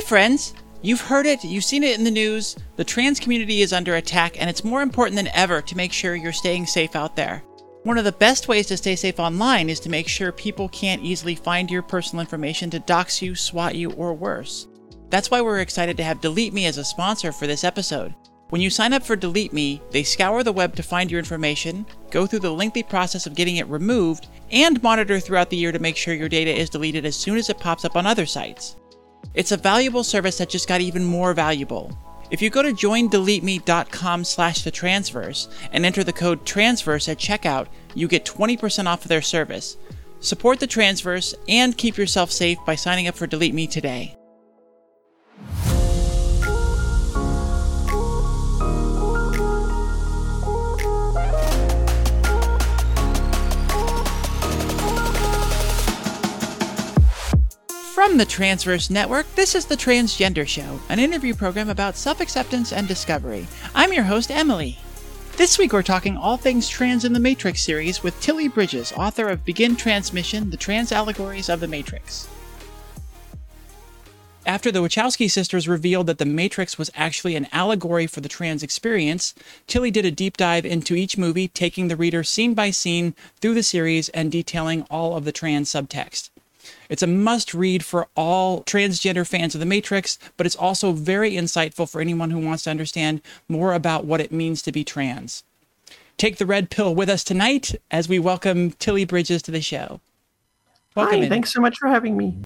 Hey, friends! You've heard it, you've seen it in the news. The trans community is under attack, and it's more important than ever to make sure you're staying safe out there. One of the best ways to stay safe online is to make sure people can't easily find your personal information to dox you, swat you, or worse. That's why we're excited to have Delete Me as a sponsor for this episode. When you sign up for Delete Me, they scour the web to find your information, go through the lengthy process of getting it removed, and monitor throughout the year to make sure your data is deleted as soon as it pops up on other sites. It's a valuable service that just got even more valuable. If you go to joindeleteme.com slash the transverse and enter the code transverse at checkout, you get 20% off of their service. Support the transverse and keep yourself safe by signing up for Delete Me today. From the Transverse Network, this is The Transgender Show, an interview program about self acceptance and discovery. I'm your host, Emily. This week we're talking all things trans in the Matrix series with Tilly Bridges, author of Begin Transmission The Trans Allegories of the Matrix. After the Wachowski sisters revealed that the Matrix was actually an allegory for the trans experience, Tilly did a deep dive into each movie, taking the reader scene by scene through the series and detailing all of the trans subtext. It's a must read for all transgender fans of The Matrix, but it's also very insightful for anyone who wants to understand more about what it means to be trans. Take the red pill with us tonight as we welcome Tilly Bridges to the show. Welcome Hi, in. thanks so much for having me.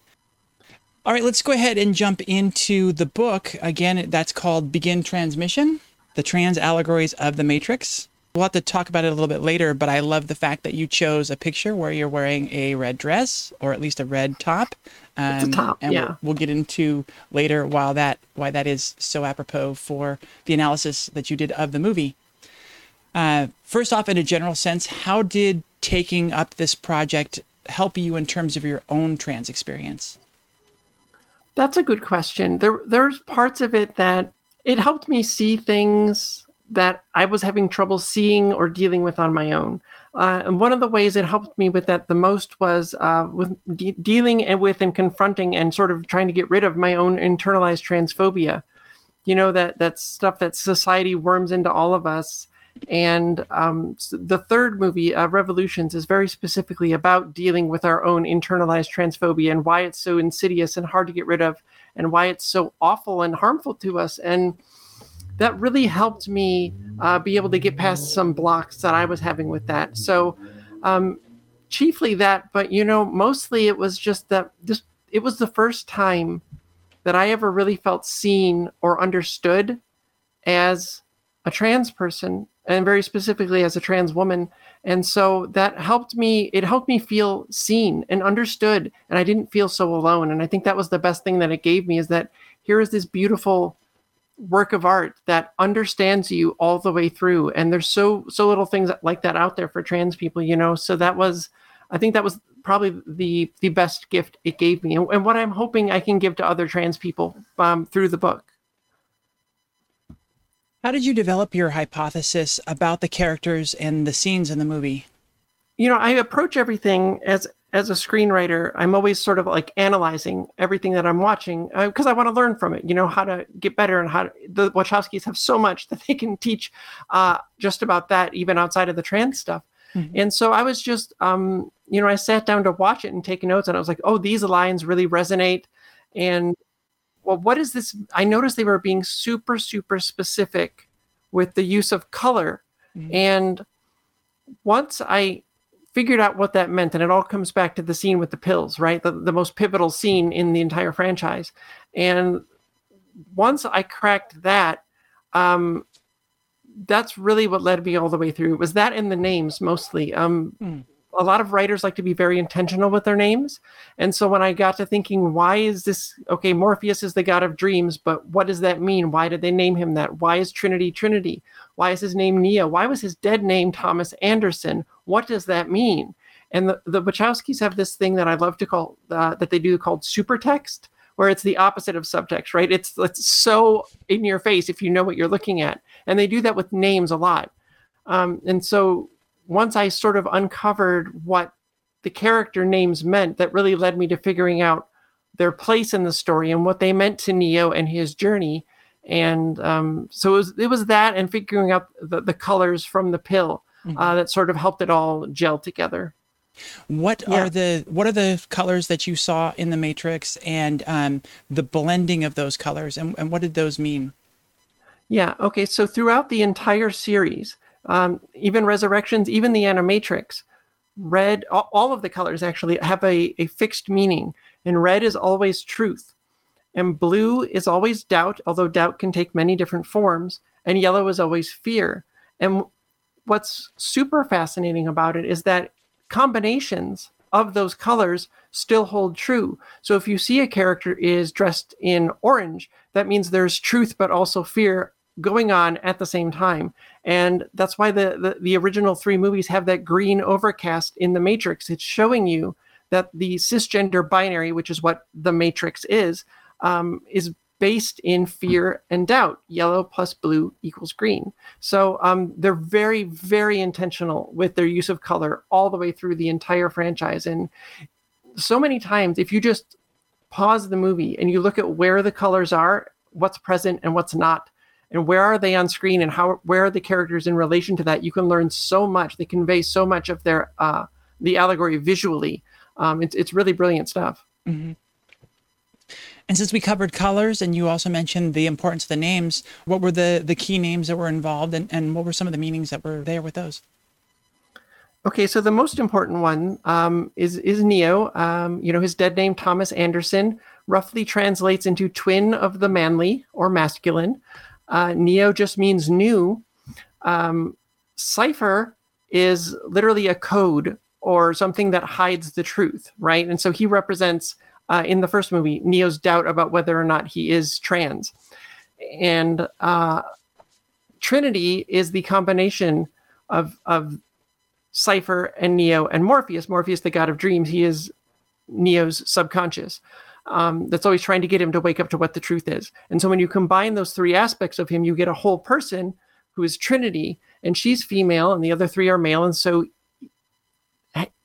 All right, let's go ahead and jump into the book. Again, that's called Begin Transmission The Trans Allegories of the Matrix. We'll have to talk about it a little bit later, but I love the fact that you chose a picture where you're wearing a red dress or at least a red top. Um, it's a top, and yeah. We'll, we'll, get into later why that why that is so apropos for the analysis that you did of the movie. Uh, first off, in a general sense, how did taking up this project help you in terms of your own trans experience? That's a good question. There, there's parts of it that it helped me see things that I was having trouble seeing or dealing with on my own. Uh, and one of the ways it helped me with that the most was uh, with de- dealing with and confronting and sort of trying to get rid of my own internalized transphobia. You know that that stuff that society worms into all of us. And um, the third movie, uh, Revolutions, is very specifically about dealing with our own internalized transphobia and why it's so insidious and hard to get rid of, and why it's so awful and harmful to us. And that really helped me uh, be able to get past some blocks that I was having with that. So, um, chiefly that, but you know, mostly it was just that this it was the first time that I ever really felt seen or understood as a trans person and very specifically as a trans woman and so that helped me it helped me feel seen and understood and i didn't feel so alone and i think that was the best thing that it gave me is that here is this beautiful work of art that understands you all the way through. And there's so so little things like that out there for trans people you know? So that was i think that was probably the the best gift it gave me. And, and what i'm hoping i can give to other trans people um, through the book. How did you develop your hypothesis about the characters and the scenes in the movie? You know i approach everything as as a screenwriter, I'm always sort of like analyzing everything that I'm watching because uh, I want to learn from it. You know how to get better and how to, the Wachowskis have so much that they can teach uh, just about that, even outside of the trans stuff. Mm-hmm. And so I was just, um, you know, I sat down to watch it and take notes, and I was like, oh, these lines really resonate. And well, what is this? I noticed they were being super, super specific with the use of color. Mm-hmm. And once I figured out what that meant and it all comes back to the scene with the pills right the, the most pivotal scene in the entire franchise and once i cracked that um, that's really what led me all the way through it was that in the names mostly um, mm a lot of writers like to be very intentional with their names. And so when I got to thinking, why is this okay? Morpheus is the god of dreams, but what does that mean? Why did they name him that? Why is Trinity Trinity? Why is his name Neo? Why was his dead name Thomas Anderson? What does that mean? And the, the Wachowskis have this thing that I love to call uh, that they do called supertext, where it's the opposite of subtext, right? It's it's so in your face if you know what you're looking at, and they do that with names a lot. Um, and so once I sort of uncovered what the character names meant, that really led me to figuring out their place in the story and what they meant to Neo and his journey. And um, so it was, it was that and figuring out the, the colors from the pill mm-hmm. uh, that sort of helped it all gel together. What yeah. are the what are the colors that you saw in the Matrix and um, the blending of those colors and, and what did those mean? Yeah. Okay. So throughout the entire series, um, even Resurrections, even the Animatrix, red, all, all of the colors actually have a, a fixed meaning. And red is always truth. And blue is always doubt, although doubt can take many different forms. And yellow is always fear. And what's super fascinating about it is that combinations of those colors still hold true. So if you see a character is dressed in orange, that means there's truth but also fear going on at the same time. And that's why the, the, the original three movies have that green overcast in the Matrix. It's showing you that the cisgender binary, which is what the Matrix is, um, is based in fear and doubt. Yellow plus blue equals green. So um, they're very, very intentional with their use of color all the way through the entire franchise. And so many times, if you just pause the movie and you look at where the colors are, what's present and what's not, and where are they on screen and how where are the characters in relation to that you can learn so much they convey so much of their uh, the allegory visually um, it's, it's really brilliant stuff mm-hmm. And since we covered colors and you also mentioned the importance of the names what were the the key names that were involved and, and what were some of the meanings that were there with those Okay, so the most important one um, is is Neo. Um, you know, his dead name Thomas Anderson roughly translates into twin of the manly or masculine. Uh, Neo just means new. Um, Cypher is literally a code or something that hides the truth, right? And so he represents uh, in the first movie Neo's doubt about whether or not he is trans. And uh, Trinity is the combination of of Cypher and Neo and Morpheus. Morpheus, the god of dreams, he is Neo's subconscious um, that's always trying to get him to wake up to what the truth is. And so when you combine those three aspects of him, you get a whole person who is Trinity, and she's female, and the other three are male. And so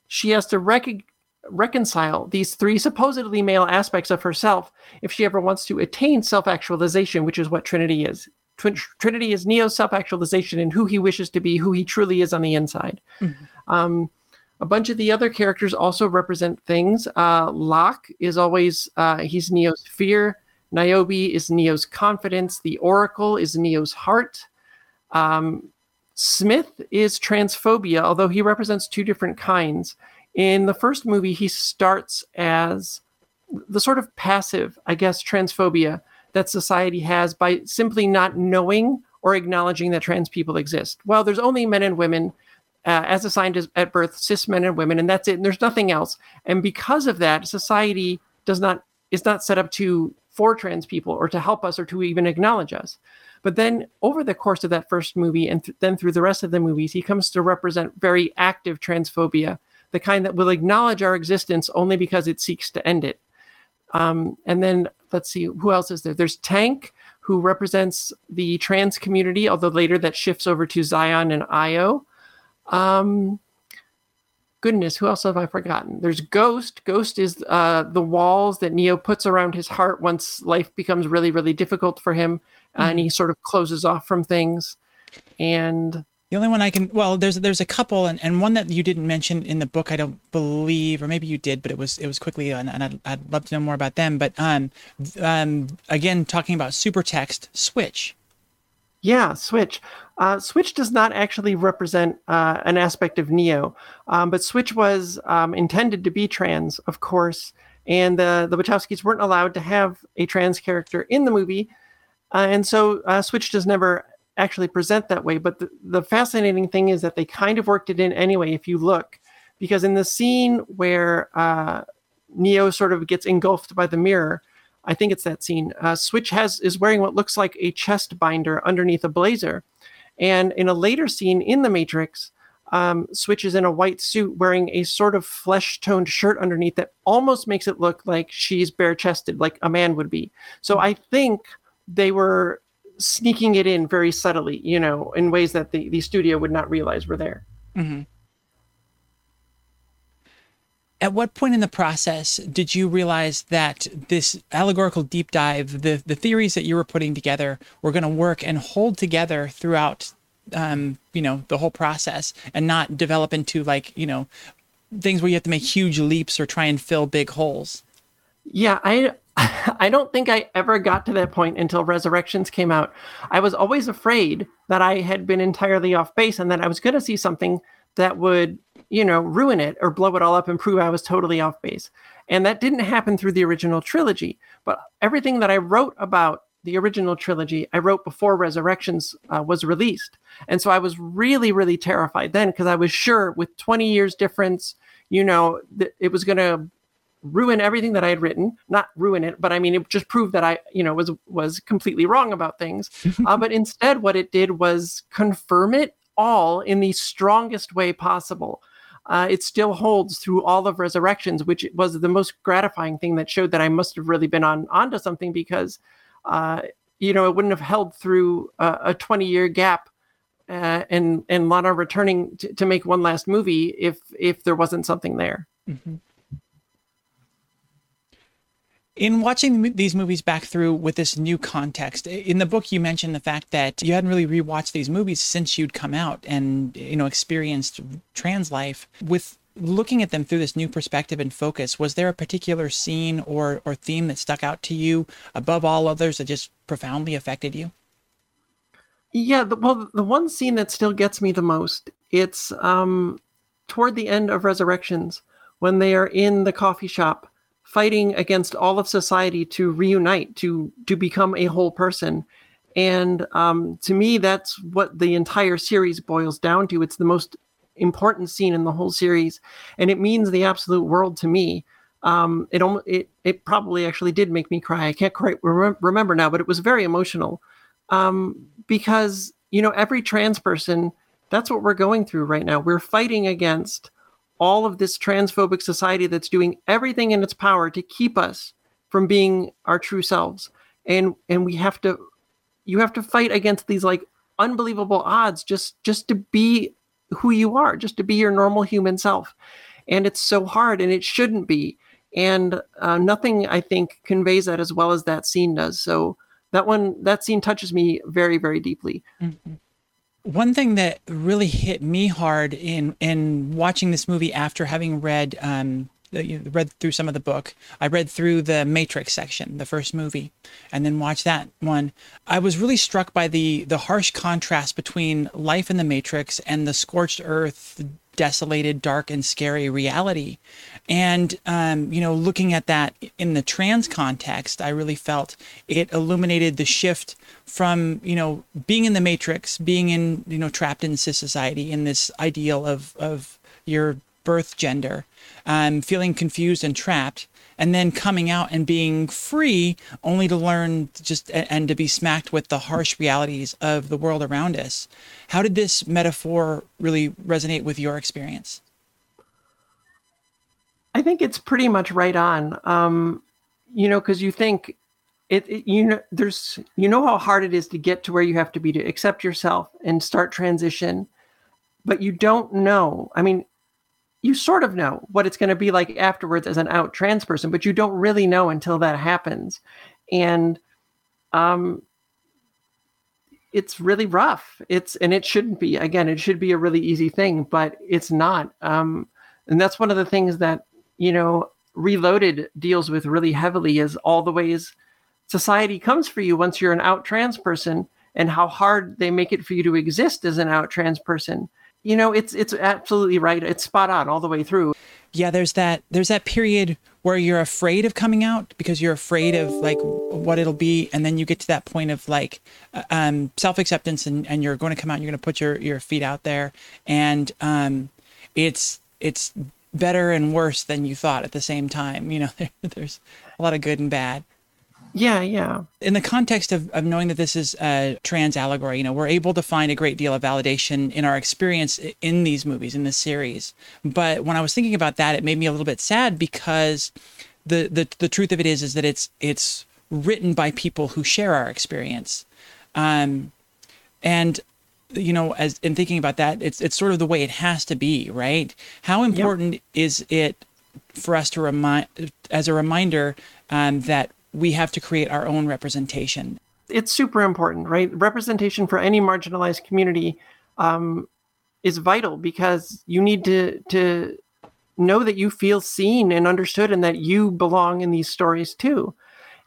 she has to rec- reconcile these three supposedly male aspects of herself if she ever wants to attain self actualization, which is what Trinity is. Trinity is Neo's self actualization and who he wishes to be, who he truly is on the inside. Mm-hmm. Um, a bunch of the other characters also represent things. Uh, Lock is always, uh, he's Neo's fear. Niobe is Neo's confidence. The Oracle is Neo's heart. Um, Smith is transphobia, although he represents two different kinds. In the first movie, he starts as the sort of passive, I guess, transphobia that society has by simply not knowing or acknowledging that trans people exist. Well, there's only men and women uh, as assigned as, at birth, cis men and women, and that's it. And there's nothing else. And because of that, society does not is not set up to for trans people or to help us or to even acknowledge us. But then over the course of that first movie and th- then through the rest of the movies, he comes to represent very active transphobia, the kind that will acknowledge our existence only because it seeks to end it. Um, and then let's see, who else is there? There's Tank, who represents the trans community, although later that shifts over to Zion and Io. Um, goodness, who else have I forgotten? There's Ghost. Ghost is uh, the walls that Neo puts around his heart once life becomes really, really difficult for him, mm-hmm. and he sort of closes off from things. And the only one I can well, there's there's a couple, and, and one that you didn't mention in the book, I don't believe, or maybe you did, but it was it was quickly, and, and I'd, I'd love to know more about them. But um, um, again, talking about super text, Switch. Yeah, Switch. Uh, Switch does not actually represent uh, an aspect of Neo, um, but Switch was um, intended to be trans, of course, and the the Wachowskis weren't allowed to have a trans character in the movie, uh, and so uh, Switch does never actually present that way. But the, the fascinating thing is that they kind of worked it in anyway. If you look, because in the scene where uh, Neo sort of gets engulfed by the mirror, I think it's that scene. Uh, Switch has is wearing what looks like a chest binder underneath a blazer, and in a later scene in The Matrix, um, Switch is in a white suit wearing a sort of flesh toned shirt underneath that almost makes it look like she's bare chested, like a man would be. So I think they were sneaking it in very subtly, you know, in ways that the, the studio would not realize were there. Mm-hmm. At what point in the process did you realize that this allegorical deep dive, the, the theories that you were putting together, were going to work and hold together throughout, um, you know, the whole process, and not develop into like, you know, things where you have to make huge leaps or try and fill big holes? Yeah, I I don't think I ever got to that point until Resurrections came out. I was always afraid that I had been entirely off base and that I was going to see something that would, you know, ruin it or blow it all up and prove I was totally off base. And that didn't happen through the original trilogy. But everything that I wrote about the original trilogy, I wrote before Resurrections uh, was released. And so I was really, really terrified then because I was sure with 20 years difference, you know, th- it was going to ruin everything that I had written. Not ruin it, but I mean, it just proved that I, you know, was was completely wrong about things. uh, but instead, what it did was confirm it all in the strongest way possible. Uh, it still holds through all of Resurrections, which was the most gratifying thing that showed that I must have really been on onto something because, uh, you know, it wouldn't have held through a, a 20 year gap uh, and and Lana returning to, to, make one last movie if if there wasn't something there. Mm-hmm in watching these movies back through with this new context in the book you mentioned the fact that you hadn't really rewatched these movies since you'd come out and you know experienced trans life. With looking at them through this new perspective and focus was there a particular scene or or theme that stuck out to you above all others that just profoundly affected you? Yeah the, well the one scene that still gets me the most it's um toward the end of resurrections when they are in the coffee shop fighting against all of society to reunite, to to become a whole person. And um, to me, that's what the entire series boils down to. It's the most important scene in the whole series, and it means the absolute world to me. Um, it it it probably actually did make me cry. I can't quite remember now, but it was very emotional um, because you know every trans person. That's what we're going through right now. We're fighting against all of this transphobic society that's doing everything in its power to keep us from being our true selves. And and we have to you have to fight against these like unbelievable odds just just to be who you are just to be your normal human self. And it's so hard and it shouldn't be. And uh, nothing i think conveys that as well as that scene does. So that one that scene touches me very very deeply. Mm-hmm one thing that really hit me hard in in watching this movie after having read um, read through some of the book. I read through the Matrix section, the first movie, and then watched that one. I was really struck by the the harsh contrast between life in the Matrix and the scorched earth, desolated, dark, and scary reality. And, um, you know, looking at that in the trans context, I really felt it illuminated the shift from, you know, being in the matrix, being in, you know, trapped in cis society, in this ideal of, of your birth gender, um, feeling confused and trapped, and then coming out and being free only to learn just and to be smacked with the harsh realities of the world around us. How did this metaphor really resonate with your experience? I think it's pretty much right on. Um, you know, because you think it, it, you know, there's, you know, how hard it is to get to where you have to be to accept yourself and start transition, but you don't know. I mean, you sort of know what it's going to be like afterwards as an out trans person, but you don't really know until that happens. And um, it's really rough. It's and it shouldn't be. Again, it should be a really easy thing, but it's not. Um, and that's one of the things that you know Reloaded deals with really heavily is all the ways society comes for you once you're an out trans person, and how hard they make it for you to exist as an out trans person you know it's it's absolutely right. It's spot on all the way through. Yeah there's that there's that period where you're afraid of coming out because you're afraid of like what it'll be and then you get to that point of like uh, um, self-acceptance and, and you're going to come out and you're going to put your, your feet out there. And um, it's it's better and worse than you thought at the same time. You know there, there's a lot of good and bad yeah, yeah. In the context of, of knowing that this is a trans allegory, you know, we're able to find a great deal of validation in our experience in these movies, in this series. But when I was thinking about that, it made me a little bit sad because the the, the truth of it is is that it's it's written by people who share our experience. Um, and you know, as in thinking about that, it's it's sort of the way it has to be, right? How important yep. is it for us to remind, as a reminder um, that we have to create our own representation. It's super important, right? Representation for any marginalized community um, is vital because you need to to know that you feel seen and understood, and that you belong in these stories too.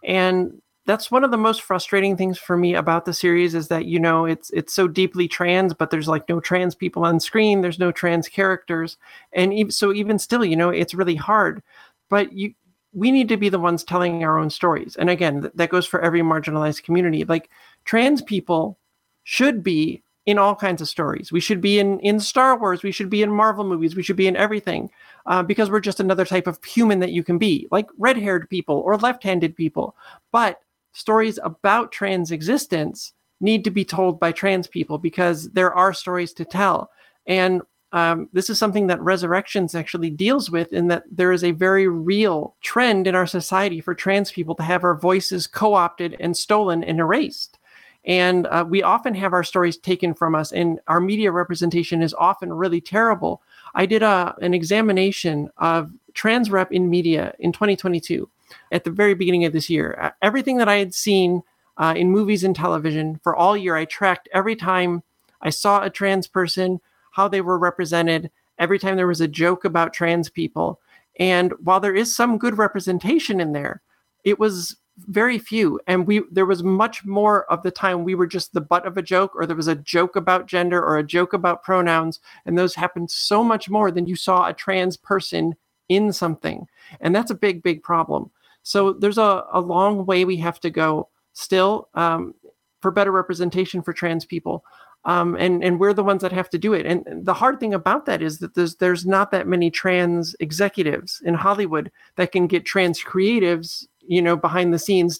And that's one of the most frustrating things for me about the series is that you know it's it's so deeply trans but there's like no trans people on screen there's no trans characters and so even still you know it's really hard but you we need to be the ones telling our own stories. And again th- that goes for every marginalized community. Like trans people should be in all kinds of stories. We should be in in star wars. We should be in marvel movies. We should be in everything uh, because we're just another type of human that you can be like red-haired people or left-handed people. But stories about trans existence need to be told by trans people because there are stories to tell. And um, this is something that Resurrections actually deals with, in that there is a very real trend in our society for trans people to have our voices co opted and stolen and erased. And uh, we often have our stories taken from us, and our media representation is often really terrible. I did a, an examination of trans rep in media in 2022 at the very beginning of this year. Everything that I had seen uh, in movies and television for all year, I tracked every time I saw a trans person, how they were represented, every time there was a joke about trans people. And while there is some good representation in there, it was very few and we there was much more of the time we were just the butt of a joke or there was a joke about gender or a joke about pronouns and those happened so much more than you saw a trans person in something and that's a big big problem so there's a, a long way we have to go still um, for better representation for trans people. Um, and and we're the ones that have to do it. And the hard thing about that is that there's there's not that many trans executives in Hollywood that can get trans creatives, you know, behind the scenes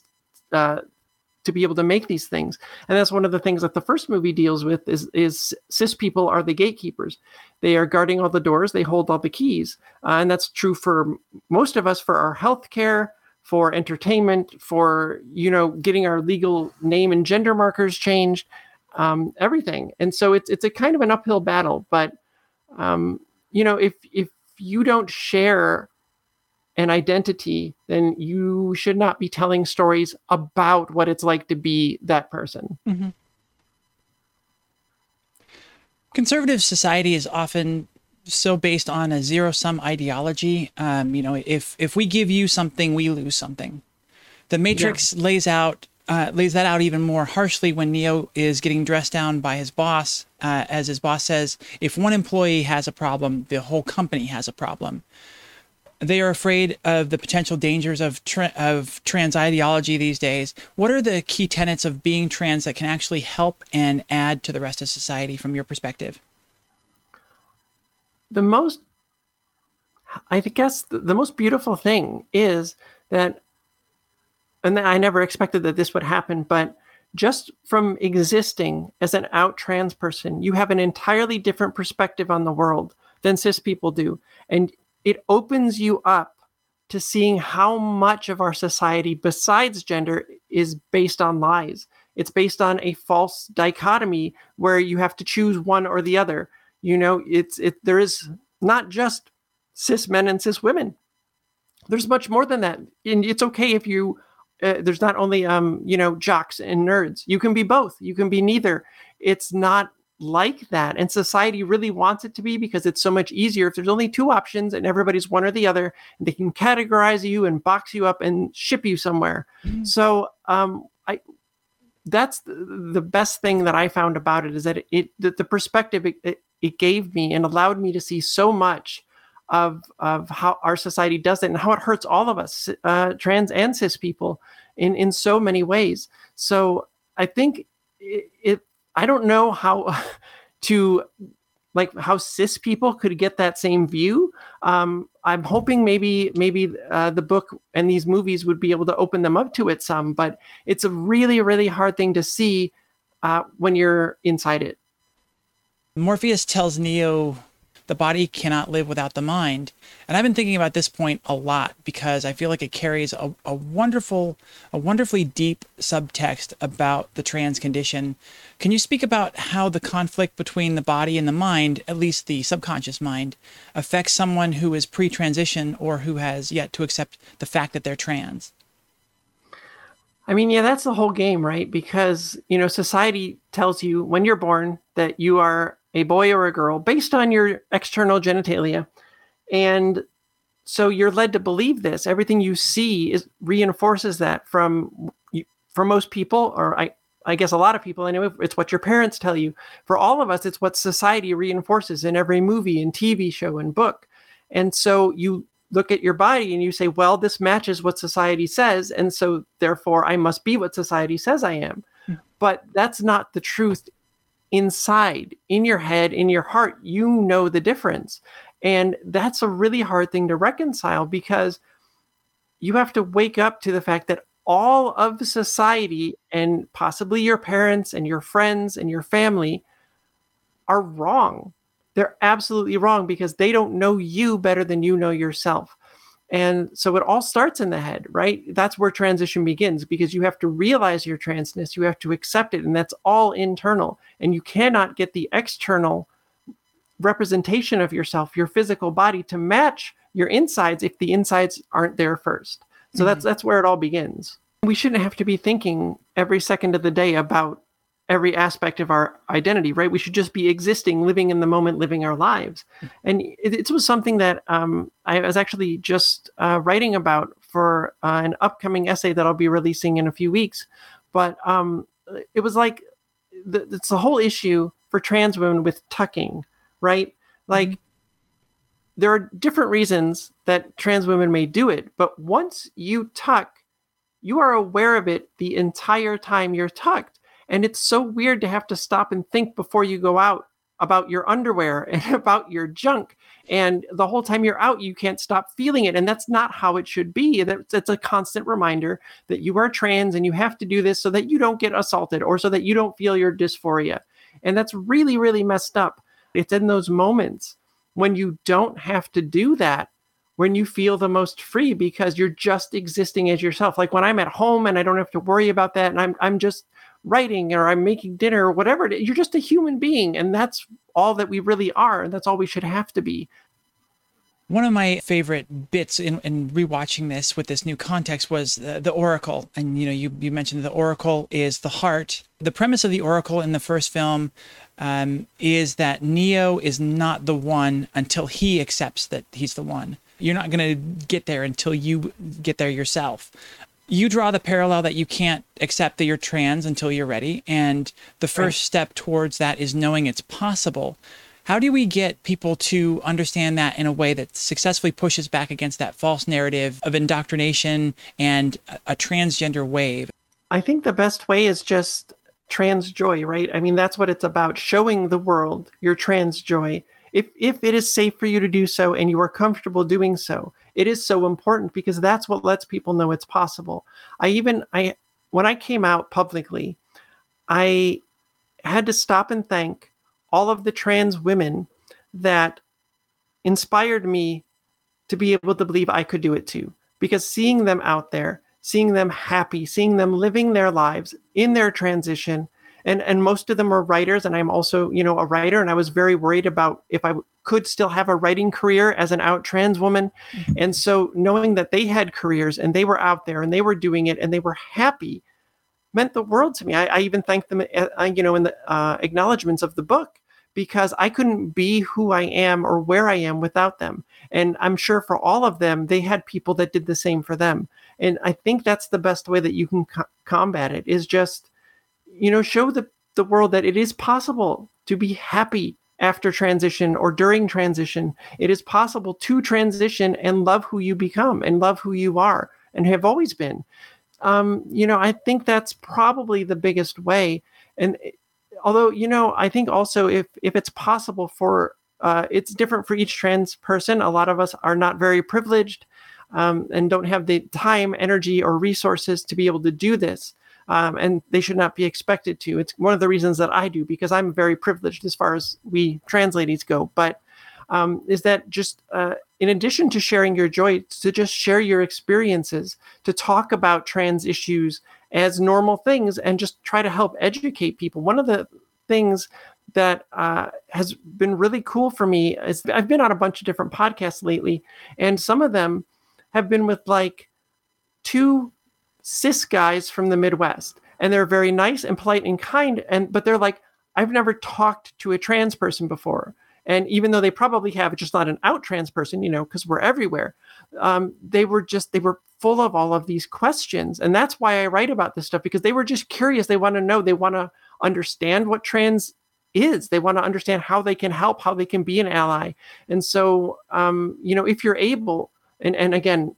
uh, to be able to make these things. And that's one of the things that the first movie deals with is is cis people are the gatekeepers. They are guarding all the doors. They hold all the keys, uh, and that's true for most of us for our healthcare. for entertainment, for you know getting our legal name and gender markers changed, um, everything. And so it's it's a kind of an uphill battle. But um, you know, if if you don't share an identity, then you should not be telling stories about what it's like to be that person. Mm-hmm. Conservative society is often so based on a zero sum ideology. Um, you know, if if we give you something, we lose something. The Matrix yeah. lays out uh, lays that out even more harshly when Neo is getting dressed down by his boss, uh, as his boss says, if one employee has a problem, the whole company has a problem. They are afraid of the potential dangers of tra- of trans ideology these days. What are the key tenets of being trans that can actually help and add to the rest of society from your perspective? the most I guess the, the most beautiful thing is that and I never expected that this would happen, but just from existing as an out trans person, you have an entirely different perspective on the world than cis people do. And it opens you up to seeing how much of our society, besides gender, is based on lies. It's based on a false dichotomy where you have to choose one or the other you know it's it there is not just cis men and cis women there's much more than that and it's okay if you uh, there's not only um you know jocks and nerds. You can be both. You can be neither. It's not like that and society really wants it to be because it's so much easier if there's only two options and everybody's one or the other And they can categorize you and box you up and ship you somewhere. Mm. so um i that's the, the best thing that i found about it is that it, it the, the perspective it, it, it gave me and allowed me to see so much of of how our society does it and how it hurts all of us, uh, trans and cis people, in in so many ways. So I think it, it I don't know how to like how cis people could get that same view. Um, I'm hoping maybe maybe uh, the book and these movies would be able to open them up to it some, but it's a really really hard thing to see uh, when you're inside it. Morpheus tells Neo the body cannot live without the mind. And I've been thinking about this point a lot because I feel like it carries a, a wonderful, a wonderfully deep subtext about the trans condition. Can you speak about how the conflict between the body and the mind, at least the subconscious mind, affects someone who is pre transition or who has yet to accept the fact that they're trans? I mean, yeah, that's the whole game, right? Because, you know, society tells you when you're born that you are a boy or a girl based on your external genitalia. And so you're led to believe this. Everything you see is reinforces that from for most people, or I, I guess a lot of people anyway, it's what your parents tell you. For all of us, it's what society reinforces in every movie and TV show and book. And so you look at your body and you say, well, this matches what society says. And so therefore I must be what society says I am. Hmm. But that's not the truth inside, in your head, in your heart. You know the difference. And that's a really hard thing to reconcile because you have to wake up to the fact that all of society and possibly your parents and your friends and your family are wrong they're absolutely wrong because they don't know you better than you know yourself. And so it all starts in the head, right? That's where transition begins because you have to realize your transness, you have to accept it, and that's all internal. And you cannot get the external representation of yourself, your physical body, to match your insides if the insides aren't there first. So mm-hmm. that's that's where it all begins. We shouldn't have to be thinking every second of the day about every aspect of our identity, right? We should just be existing, living in the moment, living our lives. And it, it was something that um, I was actually just uh, writing about for uh, an upcoming essay that I'll be releasing in a few weeks. But um, it was like the, it's the whole issue for trans women with tucking, right? Like mm-hmm. there are different reasons that trans women may do it, but once you tuck, you are aware of it the entire time you're tucked and it's so weird to have to stop and think before you go out about your underwear and about your junk. And the whole time you're out, you can't stop feeling it. And that's not how it should be. That's a constant reminder that you are trans and you have to do this so that you don't get assaulted or so that you don't feel your dysphoria. And that's really, really messed up. It's in those moments when you don't have to do that when you feel the most free because you're just existing as yourself. Like when I'm at home and I don't have to worry about that and I'm I'm just writing or I'm making dinner or whatever. You're just a human being. And that's all that we really are. And that's all we should have to be. One of my favorite bits in, in rewatching this with this new context was the, the Oracle. And, you know, you, you mentioned the Oracle is the heart. The premise of the Oracle in the first film um, is that Neo is not the one until he accepts that he's the one. You're not going to get there until you get there yourself you draw the parallel that you can't accept that you're trans until you're ready. And the first right. step towards that is knowing it's possible. How do we get people to understand that in a way that successfully pushes back against that false narrative of indoctrination and a, a transgender wave? I think the best way is just trans joy, right? I mean, that's what it's about showing the world your trans joy. If, if it is safe for you to do so and you are comfortable doing so, it is so important because that's what lets people know it's possible. I even I when I came out publicly, I had to stop and thank all of the trans women that inspired me to be able to believe I could do it too. Because seeing them out there, seeing them happy, seeing them living their lives in their transition, and and most of them are writers and i'm also you know a writer and i was very worried about if i could still have a writing career as an out trans woman. Mm-hmm. and so knowing that they had careers and they were out there and they were doing it and they were happy meant the world to me. I, I even thanked them uh, uh, you know in the uh, acknowledgments of the book because i couldn't be who i am or where i am without them. And i'm sure for all of them they had people that did the same for them. And i think that's the best way that you can co- combat it is just you know, show the, the world that it is possible to be happy after transition or during transition. It is possible to transition and love who you become and love who you are and have always been. Um, you know, I think that's probably the biggest way. And although, you know, I think also if if it's possible for uh, it's different for each trans person. A lot of us are not very privileged um, and don't have the time, energy, or resources to be able to do this um, and they should not be expected to. It's one of the reasons that I do because I'm very privileged as far as we trans ladies go. But um, is that just uh, in addition to sharing your joy, to just share your experiences, to talk about trans issues as normal things, and just try to help educate people. One of the things that uh, has been really cool for me is I've been on a bunch of different podcasts lately, and some of them have been with like two cis guys from the Midwest, and they're very nice and polite and kind, and but they're like, I've never talked to a trans person before. And even though they probably have just not an out trans person, you know, because we're everywhere, um, they were just, they were full of all of these questions. And that's why I write about this stuff because they were just curious. They want to know, they want to understand what trans is. They want to understand how they can help, how they can be an ally. And so, um, you know, if you're able, and, and again,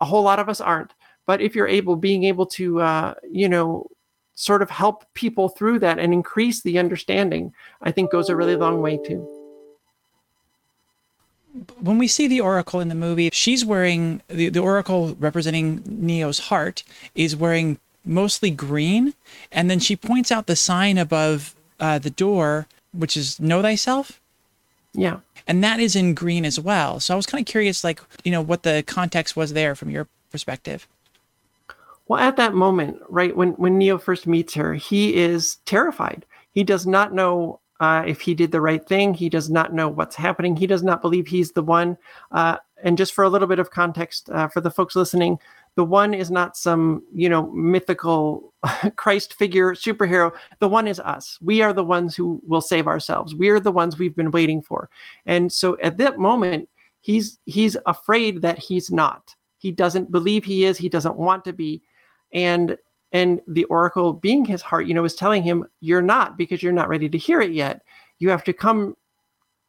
a whole lot of us aren't, but if you're able, being able to, uh, you know, sort of help people through that and increase the understanding, I think goes a really long way too. When we see the Oracle in the movie, she's wearing the, the Oracle representing Neo's heart is wearing mostly green. And then she points out the sign above uh, the door, which is Know Thyself. Yeah. And that is in green as well. So I was kind of curious, like, you know, what the context was there from your perspective. Well, at that moment, right when when Neo first meets her, he is terrified. He does not know uh, if he did the right thing. He does not know what's happening. He does not believe he's the one. Uh, and just for a little bit of context uh, for the folks listening, the one is not some you know mythical Christ figure superhero. The one is us. We are the ones who will save ourselves. We are the ones we've been waiting for. And so at that moment, he's he's afraid that he's not. He doesn't believe he is. He doesn't want to be and and the oracle being his heart you know is telling him you're not because you're not ready to hear it yet. You have to come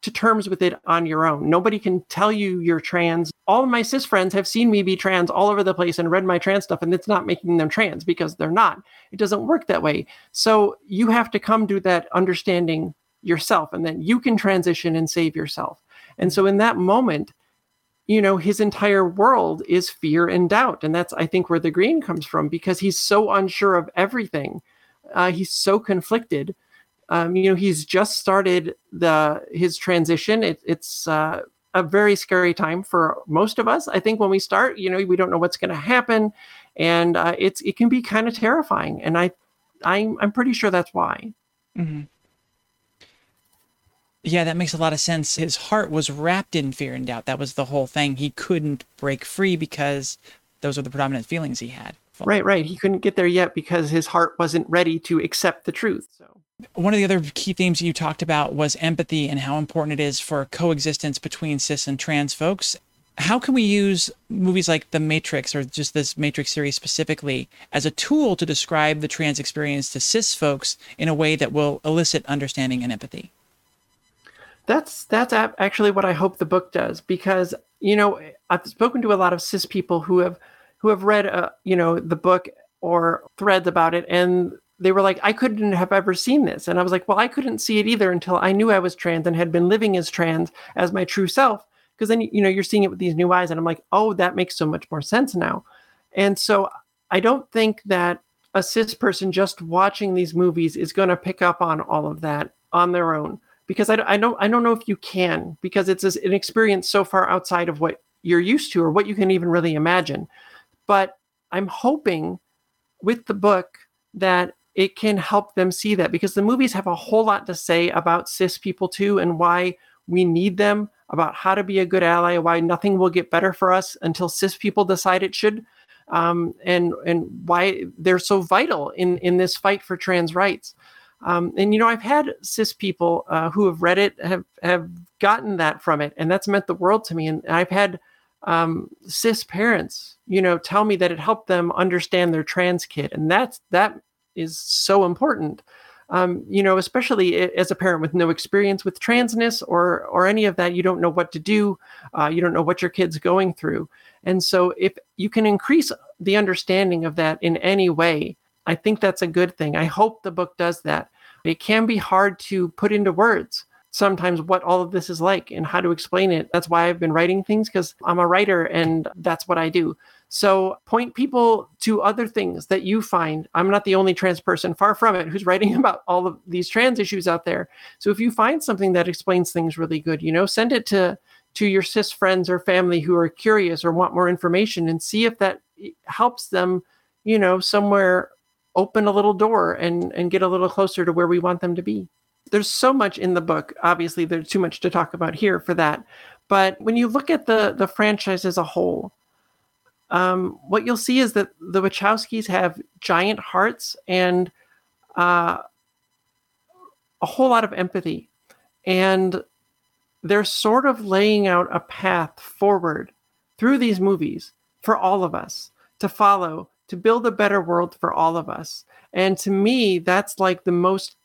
to terms with it on your own. Nobody can tell you you're trans. All my cis friends have seen me be trans all over the place and read my trans stuff and it's not making them trans because they're not. It doesn't work that way. So you have to come to that understanding yourself and then you can transition and save yourself. And so in that moment you know his entire world is fear and doubt and that's i think where the green comes from because he's so unsure of everything. Uh, he's so conflicted. Um, you know he's just started the his transition. It, it's uh, a very scary time for most of us. I think when we start you know we don't know what's going to happen and uh, it's it can be kind of terrifying and i i'm, I'm pretty sure that's why. Mm-hmm. Yeah, that makes a lot of sense. His heart was wrapped in fear and doubt. That was the whole thing. He couldn't break free because those were the predominant feelings he had. Right, right. He couldn't get there yet because his heart wasn't ready to accept the truth. So one of the other key themes you talked about was empathy and how important it is for coexistence between cis and trans folks. How can we use movies like The Matrix or just this Matrix series specifically as a tool to describe the trans experience to cis folks in a way that will elicit understanding and empathy? That's that's actually what I hope the book does because you know I've spoken to a lot of cis people who have who have read uh, you know the book or threads about it and they were like I couldn't have ever seen this. And I was like well I couldn't see it either until I knew I was trans and had been living as trans as my true self because then you know you're seeing it with these new eyes. And I'm like oh that makes so much more sense now. And so I don't think that a cis person just watching these movies is going to pick up on all of that on their own because I, I don't I don't know if you can because it's an experience so far outside of what you're used to or what you can even really imagine. But I'm hoping with the book that it can help them see that because the movies have a whole lot to say about cis people too and why we need them, about how to be a good ally, why nothing will get better for us until cis people decide it should, um, and and why they're so vital in in this fight for trans rights. Um, and you know, I've had cis people uh, who have read it have have gotten that from it, and that's meant the world to me. And I've had um, cis parents, you know, tell me that it helped them understand their trans kid, and that's that is so important. Um, you know, especially as a parent with no experience with transness or or any of that, you don't know what to do. Uh, you don't know what your kid's going through, and so if you can increase the understanding of that in any way, I think that's a good thing. I hope the book does that. It can be hard to put into words sometimes what all of this is like and how to explain it. That's why I've been writing things because I'm a writer and that's what I do. So point people to other things that you find. I'm not the only trans person, far from it, who's writing about all of these trans issues out there. So if you find something that explains things really good, you know, send it to to your cis friends or family who are curious or want more information and see if that eh, helps them, you know, somewhere open a little door and and get a little closer to where we want them to be. There's so much in the book. Obviously, there's too much to talk about here for that. But when you look at the the franchise as a whole, um, what you'll see is that the Wachowskis have giant hearts and uh, a whole lot of empathy. And they're sort of laying out a path forward through these movies for all of us to follow, to build a better world for all of us. And to me, that's like the most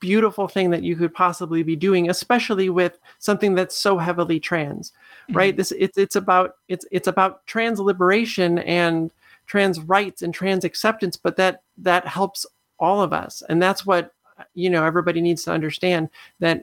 beautiful thing that you could possibly be doing especially with something that's so heavily trans mm-hmm. right this it's it's about it's it's about trans liberation and trans rights and trans acceptance but that that helps all of us and that's what you know everybody needs to understand that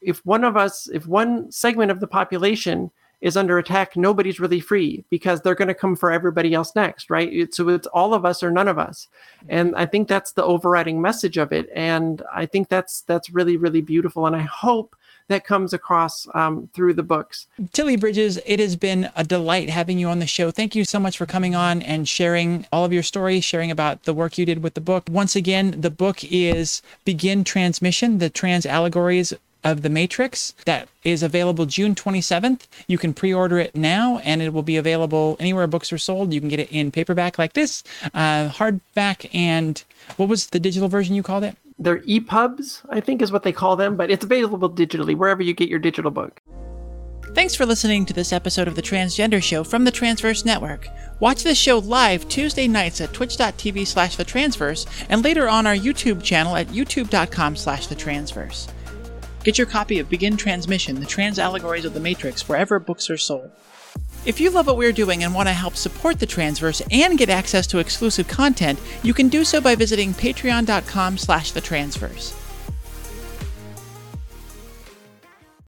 if one of us if one segment of the population is under attack, nobody's really free because they're going to come for everybody else next, right? So it's all of us or none of us, and I think that's the overriding message of it, and I think that's that's really really beautiful, and I hope that comes across um, through the books. Tilly Bridges, it has been a delight having you on the show. Thank you so much for coming on and sharing all of your stories, sharing about the work you did with the book. Once again, the book is Begin Transmission, the trans allegories of The Matrix that is available June 27th. You can pre order it now and it will be available anywhere books are sold. You can get it in paperback like this, uh, hardback, and what was the digital version you called it? They're EPUBs, I think is what they call them, but it's available digitally wherever you get your digital book. Thanks for listening to this episode of The Transgender Show from the Transverse Network. Watch this show live Tuesday nights at twitch.tv slash the transverse and later on our YouTube channel at youtube.com slash the transverse. Get your copy of Begin Transmission, the trans allegories of the Matrix, wherever books are sold. If you love what we're doing and want to help support the Transverse and get access to exclusive content, you can do so by visiting patreon.com slash the transverse.